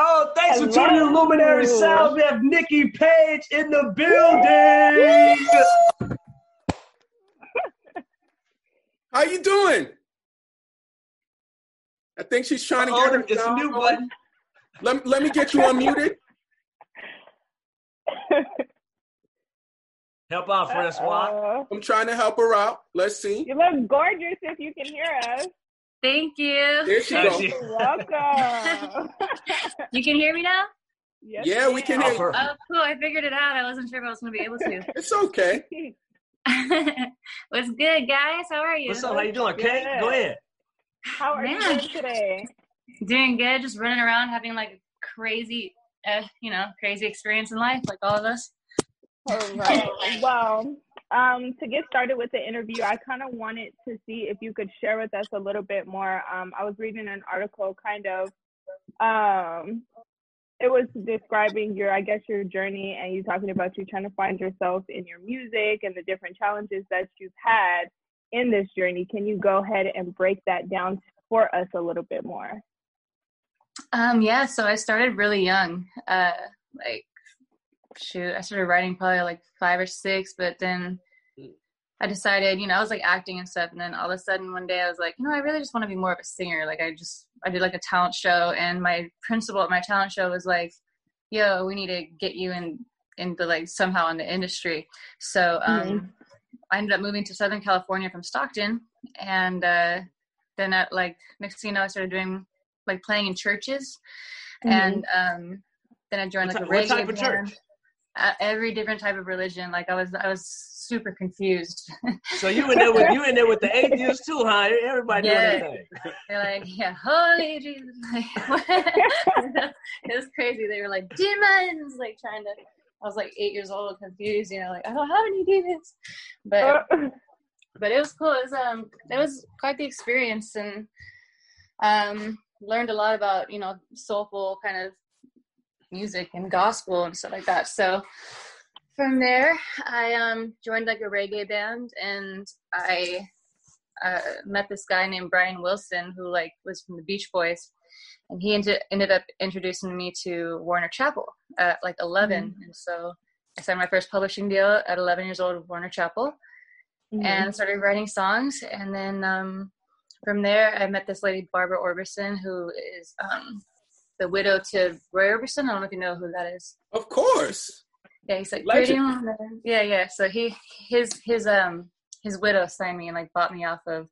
Oh, thanks Hello. for tuning in Luminary Sound. We have Nikki Page in the building. How you doing? I think she's trying to get her. It's a new button. Let, let me get you unmuted. Help out, Francois. Uh, I'm trying to help her out. Let's see. You look gorgeous if you can hear us. Thank you. There she goes. Welcome. you can hear me now? Yes, yeah, we can hear you. Oh, cool. I figured it out. I wasn't sure if I was going to be able to. It's okay. What's good, guys? How are you? What's up? How you doing? Okay, go ahead. How are Man. you doing today? Doing good. Just running around, having like crazy, uh, you know, crazy experience in life, like all of us. All right. well, um, to get started with the interview, I kind of wanted to see if you could share with us a little bit more. Um, I was reading an article, kind of. Um, it was describing your, I guess, your journey, and you talking about you trying to find yourself in your music and the different challenges that you've had in this journey. Can you go ahead and break that down for us a little bit more? Um, yeah, so I started really young. Uh, like shoot, I started writing probably like five or six, but then I decided, you know, I was like acting and stuff, and then all of a sudden one day I was like, you know, I really just want to be more of a singer. Like I just I did like a talent show, and my principal at my talent show was like, "Yo, we need to get you in into like somehow in the industry." So um, mm-hmm. I ended up moving to Southern California from Stockton, and uh, then at like next thing you know, I started doing like playing in churches, mm-hmm. and um, then I joined like what a reggae type band. of church? Uh, every different type of religion. Like I was, I was super confused. so you in there with you in there with the atheists too, huh? Everybody yeah. doing They're like, yeah, holy Jesus. Like, it was crazy. They were like demons, like trying to. I was like eight years old, confused. You know, like I don't have any demons, but but it was cool. It was um, it was quite the experience, and um, learned a lot about you know soulful kind of music and gospel and stuff like that. So from there, I um, joined like a reggae band, and I uh, met this guy named Brian Wilson who like was from the Beach Boys, and he ended ended up introducing me to Warner Chappell at like 11, mm-hmm. and so I signed my first publishing deal at 11 years old with Warner Chappell, mm-hmm. and started writing songs, and then um, from there I met this lady Barbara Orbison who is um, the widow to Roy Orbison. I don't know if you know who that is. Of course. Yeah, he's like pretty Yeah, yeah. So he his his um his widow signed me and like bought me off of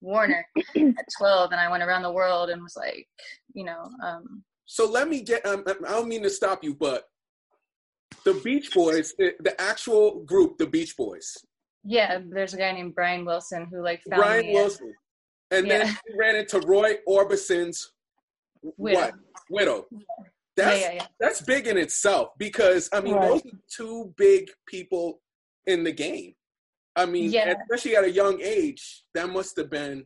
Warner at twelve, and I went around the world and was like, you know. um So let me get. Um, I don't mean to stop you, but the Beach Boys, the, the actual group, the Beach Boys. Yeah, there's a guy named Brian Wilson who like found Brian Wilson, and yeah. then he ran into Roy Orbison's widow. what widow. That's yeah, yeah, yeah. that's big in itself because I mean right. those are two big people in the game. I mean, yeah. especially at a young age, that must have been.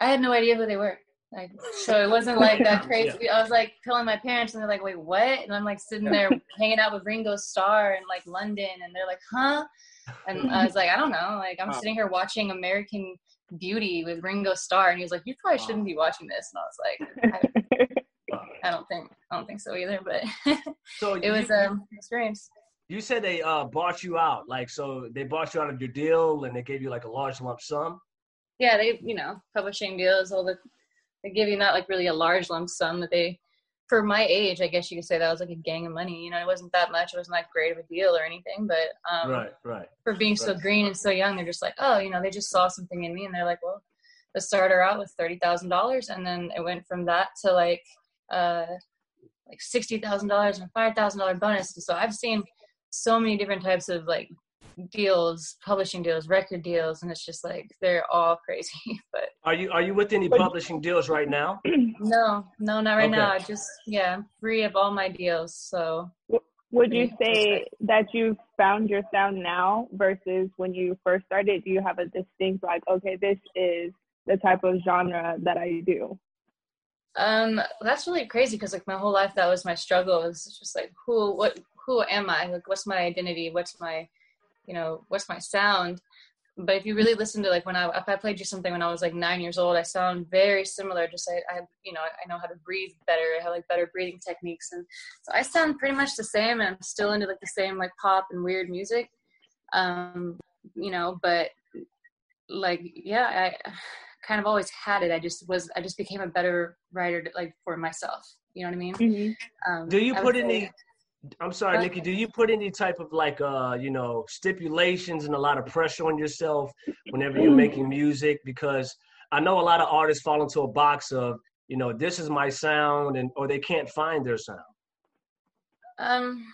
I had no idea who they were. Like, so it wasn't like that crazy. yeah. I was like telling my parents, and they're like, "Wait, what?" And I'm like sitting there hanging out with Ringo Starr in like London, and they're like, "Huh?" And I was like, "I don't know." Like, I'm wow. sitting here watching American Beauty with Ringo Starr, and he was like, "You probably shouldn't be watching this." And I was like, I don't think I don't think so either. But so it was an um, experience. You said they uh, bought you out, like so they bought you out of your deal, and they gave you like a large lump sum. Yeah, they you know publishing deals, all the they give you not like really a large lump sum that they for my age, I guess you could say that was like a gang of money. You know, it wasn't that much. It wasn't like great of a deal or anything, but um, right, right. For being right. so green and so young, they're just like, oh, you know, they just saw something in me, and they're like, well, let's start her out with thirty thousand dollars, and then it went from that to like uh, like sixty thousand dollars and five thousand dollar bonus. And so I've seen so many different types of like deals, publishing deals, record deals, and it's just like they're all crazy. but are you are you with any publishing deals right now? no, no, not right okay. now. I just yeah, I'm free of all my deals. So would you say that you found your sound now versus when you first started? Do you have a distinct like, okay, this is the type of genre that I do? Um, that's really crazy because like my whole life that was my struggle. It's just like who, what, who am I? Like, what's my identity? What's my, you know, what's my sound? but if you really listen to like when I if I played you something when I was like nine years old, I sound very similar. Just I, I you know I know how to breathe better. I have like better breathing techniques, and so I sound pretty much the same. And I'm still into like the same like pop and weird music, um, you know. But like yeah, I kind of always had it. I just was I just became a better writer like for myself. You know what I mean? Mm-hmm. Um, Do you put any? I'm sorry, Nikki. Do you put any type of like uh, you know, stipulations and a lot of pressure on yourself whenever you're making music? Because I know a lot of artists fall into a box of, you know, this is my sound, and or they can't find their sound. Um,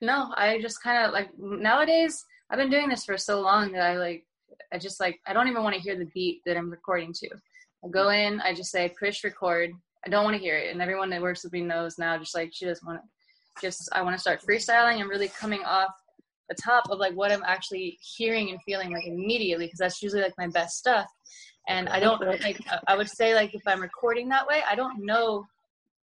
no, I just kind of like nowadays. I've been doing this for so long that I like. I just like I don't even want to hear the beat that I'm recording to. I go in, I just say push record. I don't want to hear it, and everyone that works with me knows now. Just like she doesn't want to just I want to start freestyling and really coming off the top of like what I'm actually hearing and feeling like immediately because that's usually like my best stuff. And I don't like I would say like if I'm recording that way, I don't know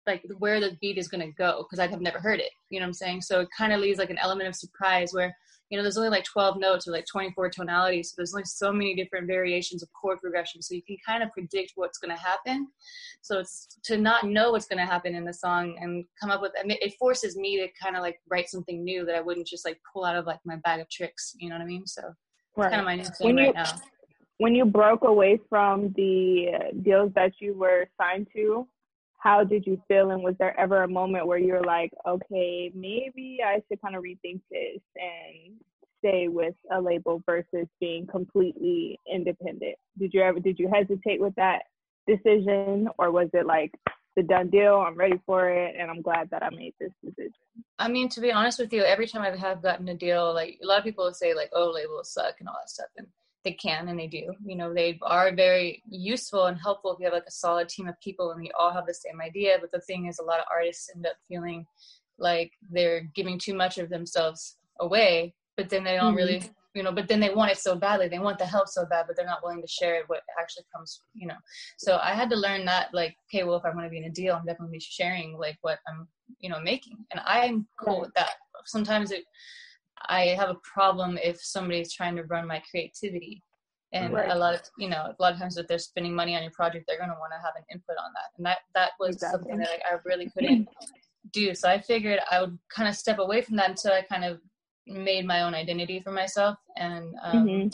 like where the beat is going to go because I have never heard it. You know what I'm saying? So it kind of leaves like an element of surprise where you know, there's only like 12 notes or like 24 tonalities. So there's only so many different variations of chord progression. So you can kind of predict what's going to happen. So it's to not know what's going to happen in the song and come up with, I mean, it forces me to kind of like write something new that I wouldn't just like pull out of like my bag of tricks. You know what I mean? So right. kind of my new thing right now. When you broke away from the deals that you were signed to, how did you feel? And was there ever a moment where you're like okay maybe i should kind of rethink this and stay with a label versus being completely independent? Did you ever did you hesitate with that decision? Or was it like the done deal i'm ready for it and i'm glad that i made this decision i mean to be honest with you every time i have gotten a deal like a lot of people say like oh labels suck and all that stuff. And they can and they do. You know, they are very useful and helpful if you have like a solid team of people and we all have the same idea. But the thing is, a lot of artists end up feeling like they're giving too much of themselves away, but then they don't mm-hmm. really, you know, but then they want it so badly. They want the help so bad, but they're not willing to share it, what actually comes, you know. So I had to learn that, like, okay, well, if I want to be in a deal, I'm definitely sharing like what I'm, you know, making. And I'm cool with that. Sometimes it, I have a problem if somebody's trying to run my creativity. And right. a lot of you know, a lot of times if they're spending money on your project, they're gonna want to have an input on that. And that that was exactly. something that I, I really couldn't do. So I figured I would kind of step away from that until I kind of made my own identity for myself and um, mm-hmm.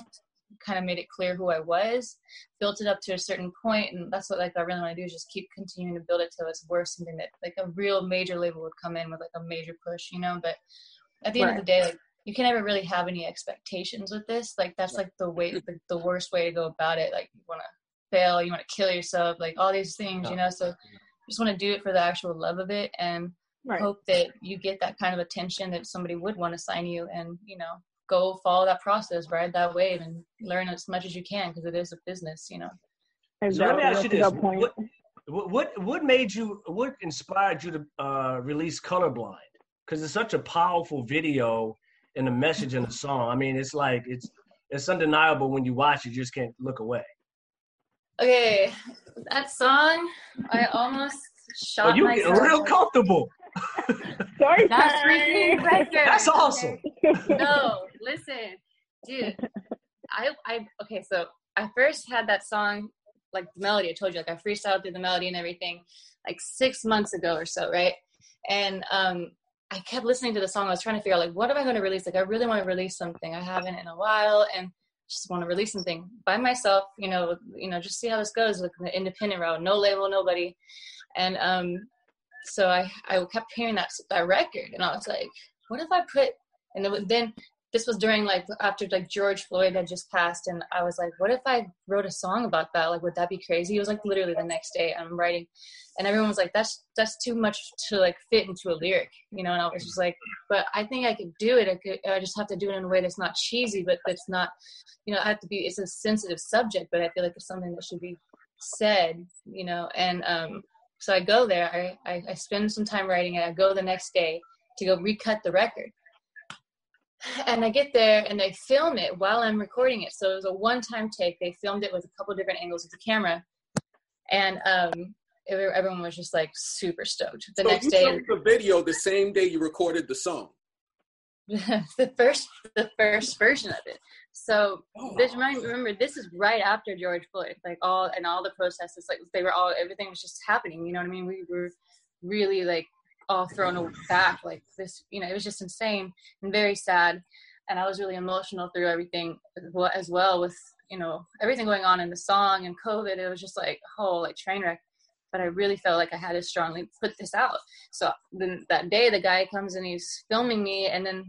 kind of made it clear who I was, built it up to a certain point, and that's what like I really want to do is just keep continuing to build it till it's worth something that like a real major label would come in with like a major push, you know. But at the right. end of the day, like you can never really have any expectations with this. Like that's like the way the, the worst way to go about it. Like you want to fail, you want to kill yourself, like all these things, you know. So just want to do it for the actual love of it and right. hope that you get that kind of attention that somebody would want to sign you and you know go follow that process, ride that wave, and learn as much as you can because it is a business, you know. Exactly. So let me ask you this: what, what what made you? What inspired you to uh, release Colorblind? Because it's such a powerful video and the message in the song. I mean, it's like it's it's undeniable when you watch it. You just can't look away. Okay, that song, I almost shot oh, you myself. real comfortable. Sorry, that's record. That's awesome. no, listen, dude. I I okay. So I first had that song, like the melody. I told you, like I freestyled through the melody and everything, like six months ago or so, right? And um, I kept listening to the song. I was trying to figure out like what am I going to release? Like I really want to release something. I haven't in a while, and just want to release something by myself. You know, you know, just see how this goes. Like the independent route, no label, nobody. And um, so I I kept hearing that that record, and I was like, what if I put? And then this was during like after like George Floyd had just passed, and I was like, what if I wrote a song about that? Like, would that be crazy? It was like literally the next day I'm writing, and everyone was like, that's that's too much to like fit into a lyric, you know. And I was just like, but I think I could do it. I could. I just have to do it in a way that's not cheesy, but that's not, you know, I have to be. It's a sensitive subject, but I feel like it's something that should be said, you know. And um, so I go there. I, I I spend some time writing it. I go the next day to go recut the record and I get there and they film it while I'm recording it. So it was a one-time take. They filmed it with a couple different angles of the camera, and um, it, everyone was just like super stoked. The so next day, the video the same day you recorded the song. the first, the first version of it. So oh. this remember this is right after George Floyd, like all and all the protests, like they were all everything was just happening. You know what I mean? We were really like all thrown back, like this. You know, it was just insane and very sad. And I was really emotional through everything as well with you know everything going on in the song and COVID. It was just like whole like train wreck. But I really felt like I had to strongly put this out. So then that day, the guy comes and he's filming me, and then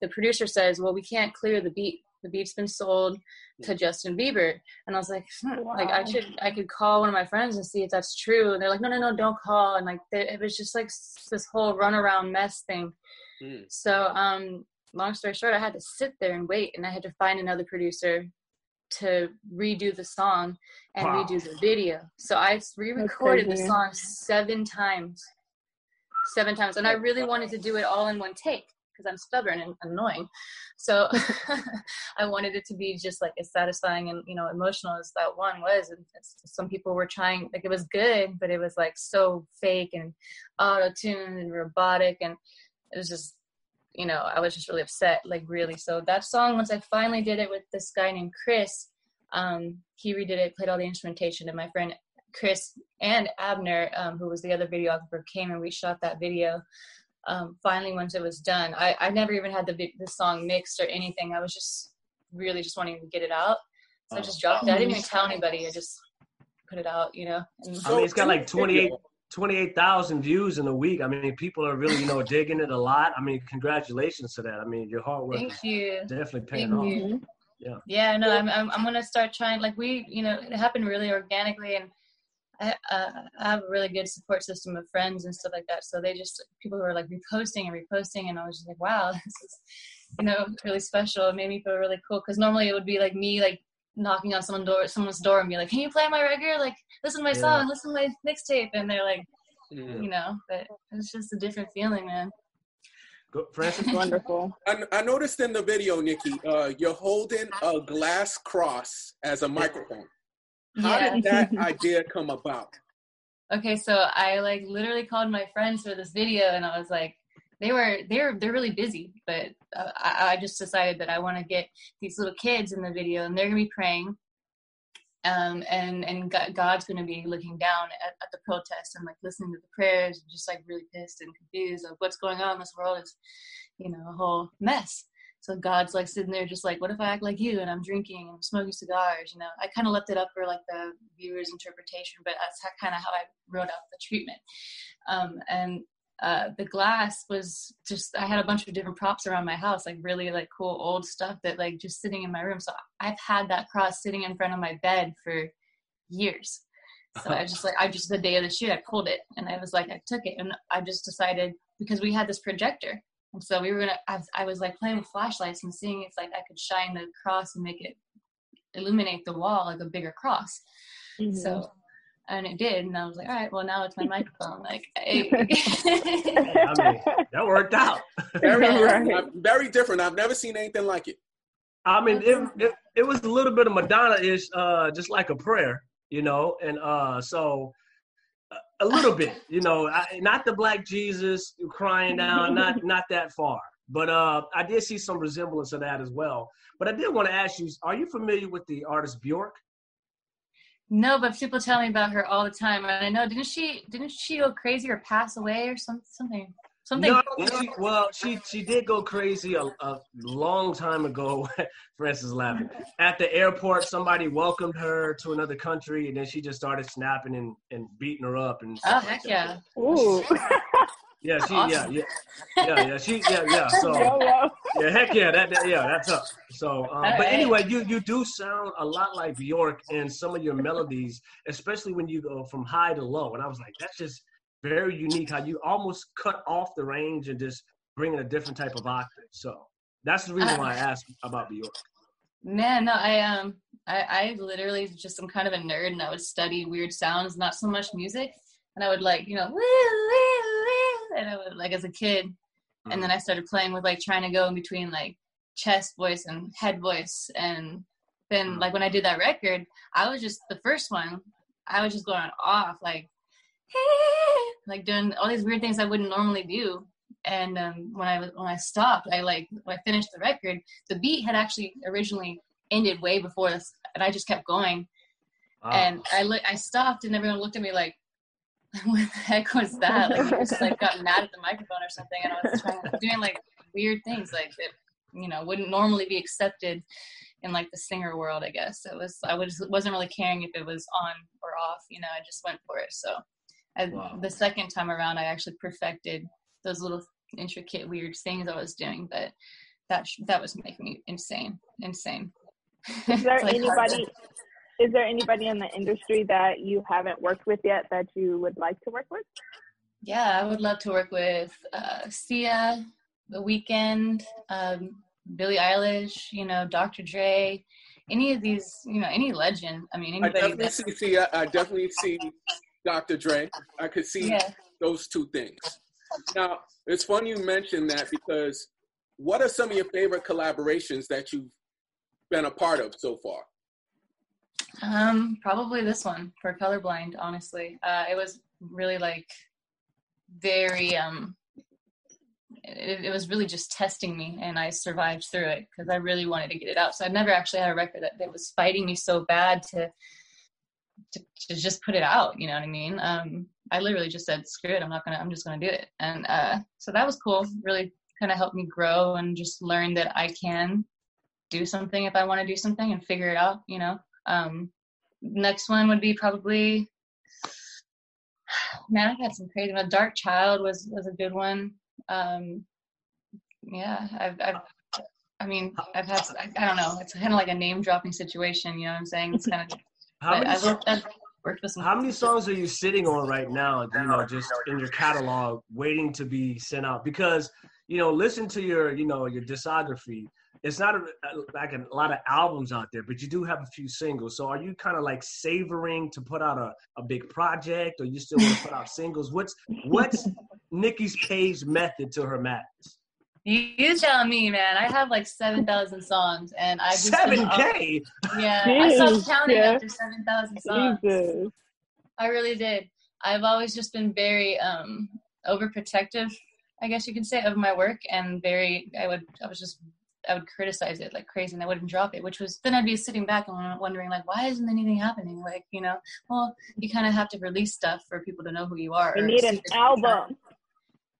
the producer says, "Well, we can't clear the beat the beat's been sold to Justin Bieber. And I was like, hmm, wow. like I should, I could call one of my friends and see if that's true. And they're like, no, no, no, don't call. And like, they, it was just like this whole runaround mess thing. Mm. So, um, long story short, I had to sit there and wait, and I had to find another producer to redo the song and wow. redo the video. So I re-recorded the song seven times, seven times, and I really wanted to do it all in one take because I'm stubborn and annoying. So I wanted it to be just like as satisfying and you know emotional as that one was. And some people were trying like it was good, but it was like so fake and auto tuned and robotic, and it was just you know I was just really upset, like really. So that song, once I finally did it with this guy named Chris, um, he redid it, played all the instrumentation, and my friend Chris and Abner, um, who was the other videographer, came and we shot that video um, finally once it was done I, I never even had the the song mixed or anything i was just really just wanting to get it out so i just dropped it i didn't even tell anybody i just put it out you know and i mean it's got like 28 28,000 views in a week. I mean, people are really, you know, digging it a lot. I mean, congratulations to that. I mean, your hard work Thank you. definitely paying Thank off. You. Yeah. Yeah, no, I'm, I'm, I'm going to start trying, like we, you know, it happened really organically and I, uh, I have a really good support system of friends and stuff like that. So they just people who are like reposting and reposting, and I was just like, wow, this is you know really special. It made me feel really cool because normally it would be like me like knocking on someone's door, someone's door, and be like, can you play my record? Like listen to my yeah. song, listen to my mixtape, and they're like, mm. you know, but it's just a different feeling, man. Go, Francis, wonderful. I, I, noticed in the video, Nikki, uh, you're holding a glass cross as a microphone. How yeah. did that idea come about? Okay, so I like literally called my friends for this video, and I was like, they were they're they're really busy, but uh, I, I just decided that I want to get these little kids in the video, and they're gonna be praying, um, and and God's gonna be looking down at, at the protest and like listening to the prayers, and just like really pissed and confused of what's going on. in This world is, you know, a whole mess. So God's like sitting there, just like, what if I act like you and I'm drinking and I'm smoking cigars? You know, I kind of left it up for like the viewer's interpretation, but that's kind of how I wrote out the treatment. Um, and uh, the glass was just I had a bunch of different props around my house, like really like cool old stuff that like just sitting in my room. So I've had that cross sitting in front of my bed for years. So I just like I just the day of the shoot I pulled it and I was like I took it and I just decided because we had this projector so we were gonna. I was, I was like playing with flashlights and seeing if like I could shine the cross and make it illuminate the wall like a bigger cross. Mm-hmm. So and it did and i was like all right well now it's my microphone like hey. I mean, that worked out very, right. very different i've never seen anything like it i mean it, it, it was a little bit of madonna-ish uh, just like a prayer you know and uh, so a little bit, you know, I, not the black Jesus crying down, not not that far. But uh, I did see some resemblance of that as well. But I did want to ask you: Are you familiar with the artist Bjork? No, but people tell me about her all the time, and I know didn't she didn't she go crazy or pass away or some, something? Something. No, she, well, she she did go crazy a, a long time ago. Francis laughing at the airport. Somebody welcomed her to another country, and then she just started snapping and, and beating her up. And oh heck like yeah! Ooh. Yeah, she, awesome. yeah, yeah, yeah, yeah, she, yeah, yeah. So, yeah, heck yeah, that, that yeah, that's up. So, um, but anyway, you you do sound a lot like Bjork in some of your melodies, especially when you go from high to low. And I was like, that's just very unique how you almost cut off the range and just bring in a different type of octave. So that's the reason why I asked about Bjork. Man, no, I um, I, I literally just some kind of a nerd, and I would study weird sounds, not so much music, and I would like, you know, and I would like as a kid, mm-hmm. and then I started playing with like trying to go in between like chest voice and head voice, and then mm-hmm. like when I did that record, I was just the first one, I was just going off like like doing all these weird things I wouldn't normally do. And um, when I when I stopped, I like when I finished the record, the beat had actually originally ended way before this, and I just kept going. Oh. And I look, I stopped, and everyone looked at me like, "What the heck was that?" Like, I just like got mad at the microphone or something, and I was trying, doing like weird things, like that, you know, wouldn't normally be accepted in like the singer world. I guess it was. I was wasn't really caring if it was on or off. You know, I just went for it. So, I, wow. the second time around, I actually perfected those little intricate, weird things I was doing, but that that was making me insane, insane. Is there like anybody? Is there anybody in the industry that you haven't worked with yet that you would like to work with? Yeah, I would love to work with uh, Sia, The Weeknd, um, Billie Eilish, you know, Dr. Dre, any of these, you know, any legend. I mean, anybody. I definitely see Sia. I definitely see Dr. Dre. I could see yeah. those two things. Now, it's fun you mentioned that because what are some of your favorite collaborations that you've been a part of so far? Um, probably this one for colorblind. Honestly, uh, it was really like very um, it, it, was really just testing me, and I survived through it because I really wanted to get it out. So I'd never actually had a record that, that was fighting me so bad to, to to just put it out. You know what I mean? Um, I literally just said, "Screw it! I'm not gonna. I'm just gonna do it." And uh, so that was cool. Really kind of helped me grow and just learn that I can do something if I want to do something and figure it out, you know. Um, next one would be probably man, I've had some crazy one. Darkchild was was a good one. Um, yeah, I've, I've I mean, I've had I, I don't know. It's kind of like a name dropping situation. You know what I'm saying? It's kind of. How many, I've worked, I've worked with some how many songs are you sitting on right now? You know, just in your catalog, waiting to be sent out because you know, listen to your, you know, your discography. It's not a, like a lot of albums out there, but you do have a few singles. So are you kind of like savoring to put out a, a big project or you still want to put out singles? What's what's Nikki's Page method to her madness? You tell me, man. I have like seven thousand songs, and I just seven k. Yeah, Jeez, I stopped counting yeah. after seven thousand songs. Jesus. I really did. I've always just been very um overprotective I guess you could say, of my work, and very, I would, I was just, I would criticize it like crazy, and I wouldn't drop it. Which was then I'd be sitting back and wondering like, why isn't anything happening? Like, you know, well, you kind of have to release stuff for people to know who you are. You need an album.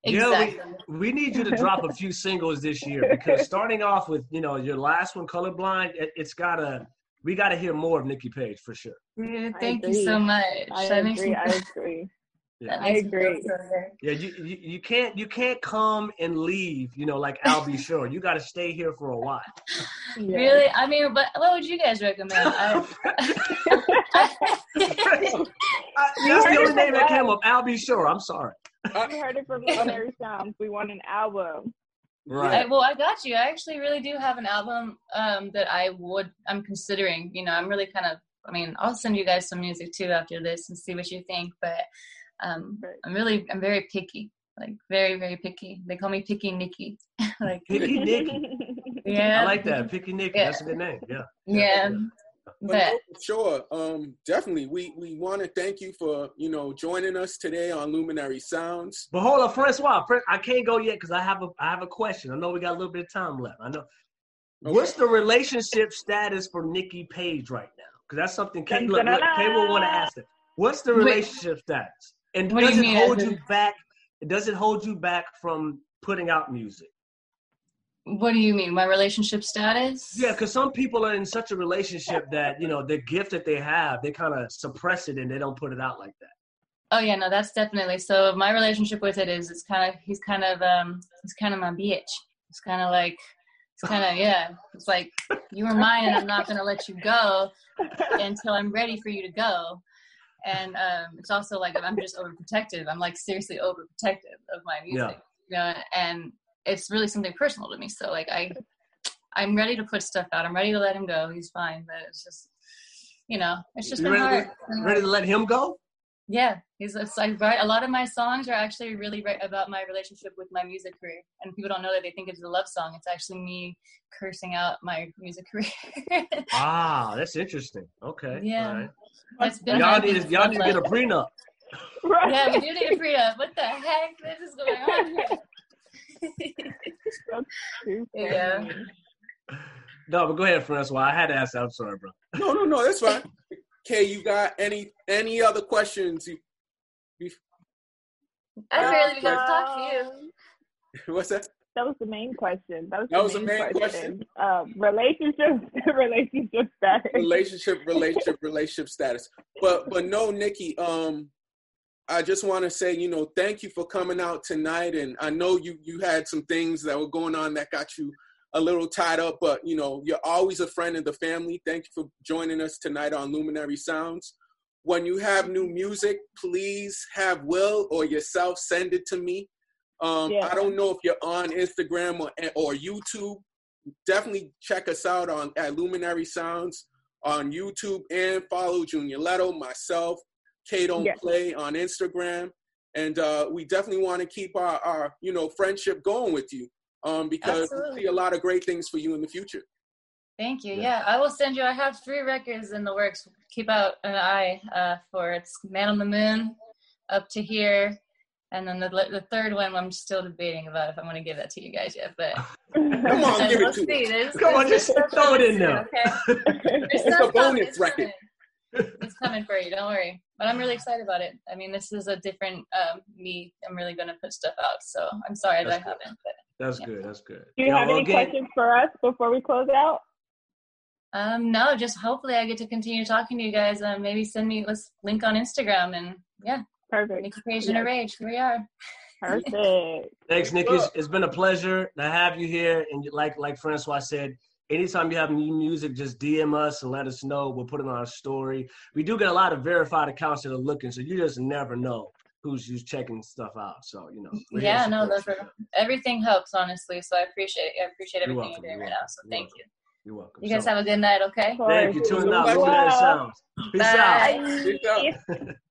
Exactly. Yeah, we, we need you to drop a few singles this year because starting off with you know your last one, Colorblind, it, has gotta we gotta hear more of Nikki Page for sure. Yeah, thank you so much. I agree. I agree. Yeah. I agree. Yeah, you, you you can't you can't come and leave, you know, like Al B. Sure. You got to stay here for a while. Yeah. Really? I mean, but what would you guys recommend? I, that's the only name that came up. Al B. Sure. I'm sorry. We heard it from Luminary Sounds. We want an album. Right. I, well, I got you. I actually really do have an album um, that I would. I'm considering. You know, I'm really kind of. I mean, I'll send you guys some music too after this and see what you think. But um, right. I'm really, I'm very picky, like very, very picky. They call me Picky Nikki. like Picky Nikki. Yeah, I like that. Picky Nikki. Yeah. That's a good name. Yeah. Yeah. yeah. But, sure, um, definitely. We we want to thank you for you know joining us today on Luminary Sounds. But hold on, Francois, I can't go yet because I have a I have a question. I know we got a little bit of time left. I know. Okay. What's the relationship status for Nikki Page right now? Because that's something Kay, look, look, Kay will want to ask it. What's the relationship Wait. status? And does do it hold you back? Does it hold you back from putting out music? What do you mean? My relationship status? Yeah, because some people are in such a relationship that you know the gift that they have, they kind of suppress it and they don't put it out like that. Oh yeah, no, that's definitely. So my relationship with it is, it's kind of, he's kind of, um, he's kind of my bitch. It's kind of like, it's kind of, yeah. It's like you were mine, and I'm not gonna let you go until I'm ready for you to go and um, it's also like I'm just overprotective. I'm like seriously overprotective of my music, yeah. you know, and it's really something personal to me. So like I, I'm ready to put stuff out. I'm ready to let him go. He's fine, but it's just, you know, it's just been ready hard. To, ready to let him go? Yeah, he's it's like right. A lot of my songs are actually really right about my relationship with my music career, and people don't know that they think it's a love song. It's actually me cursing out my music career. ah, that's interesting. Okay. Yeah. That's been y'all need y'all need to get a prenup. Right. Yeah, we do need a prenup. What the heck? This is going on here. yeah. No, but go ahead, Francois. I had to ask that. I'm sorry, bro. No, no, no, that's fine. Kay, you got any any other questions? You, you, I barely got to talk to you. What's that? That was the main question. That was, that the, was main the main question. question. Um, relationship, relationship status. Relationship, relationship, relationship status. But but no, Nikki. Um, I just want to say, you know, thank you for coming out tonight. And I know you you had some things that were going on that got you a little tied up, but you know, you're always a friend of the family. Thank you for joining us tonight on Luminary Sounds. When you have new music, please have Will or yourself send it to me. Um, yeah. I don't know if you're on Instagram or, or YouTube. Definitely check us out on at Luminary Sounds on YouTube and follow Junior Leto, myself, K Don't yes. Play on Instagram. And uh, we definitely want to keep our, our, you know, friendship going with you um, because Absolutely. we see a lot of great things for you in the future. Thank you. Yeah. yeah. I will send you. I have three records in the works. Keep out an eye uh, for it's Man on the Moon, Up to Here, and then the the third one I'm still debating about if I'm going to give that to you guys yet. But come on, give it to me. Come on, just throw it in there. Okay. it's a bonus record it's coming for you. Don't worry. But I'm really excited about it. I mean, this is a different um, me. I'm really going to put stuff out. So I'm sorry That's that I haven't. But, That's yeah. good. That's good. Do you, have any again, questions for us before we close out? Um, no, just hopefully I get to continue talking to you guys. Um, maybe send me let's link on Instagram and yeah. Perfect. Nikki Page yes. Rage. Here we are. Perfect. Thanks, Nikki. It's, it's been a pleasure to have you here. And like like Francois said, anytime you have new music, just DM us and let us know. We'll put it on our story. We do get a lot of verified accounts that are looking, so you just never know who's who's checking stuff out. So you know. Yeah, no, those are, everything helps honestly. So I appreciate I appreciate everything you're, you're doing right now. So You're thank welcome. you. You're welcome. You guys so, have a good night, okay? Thank you. Tune out. Look sounds. Peace Bye. out. Peace out.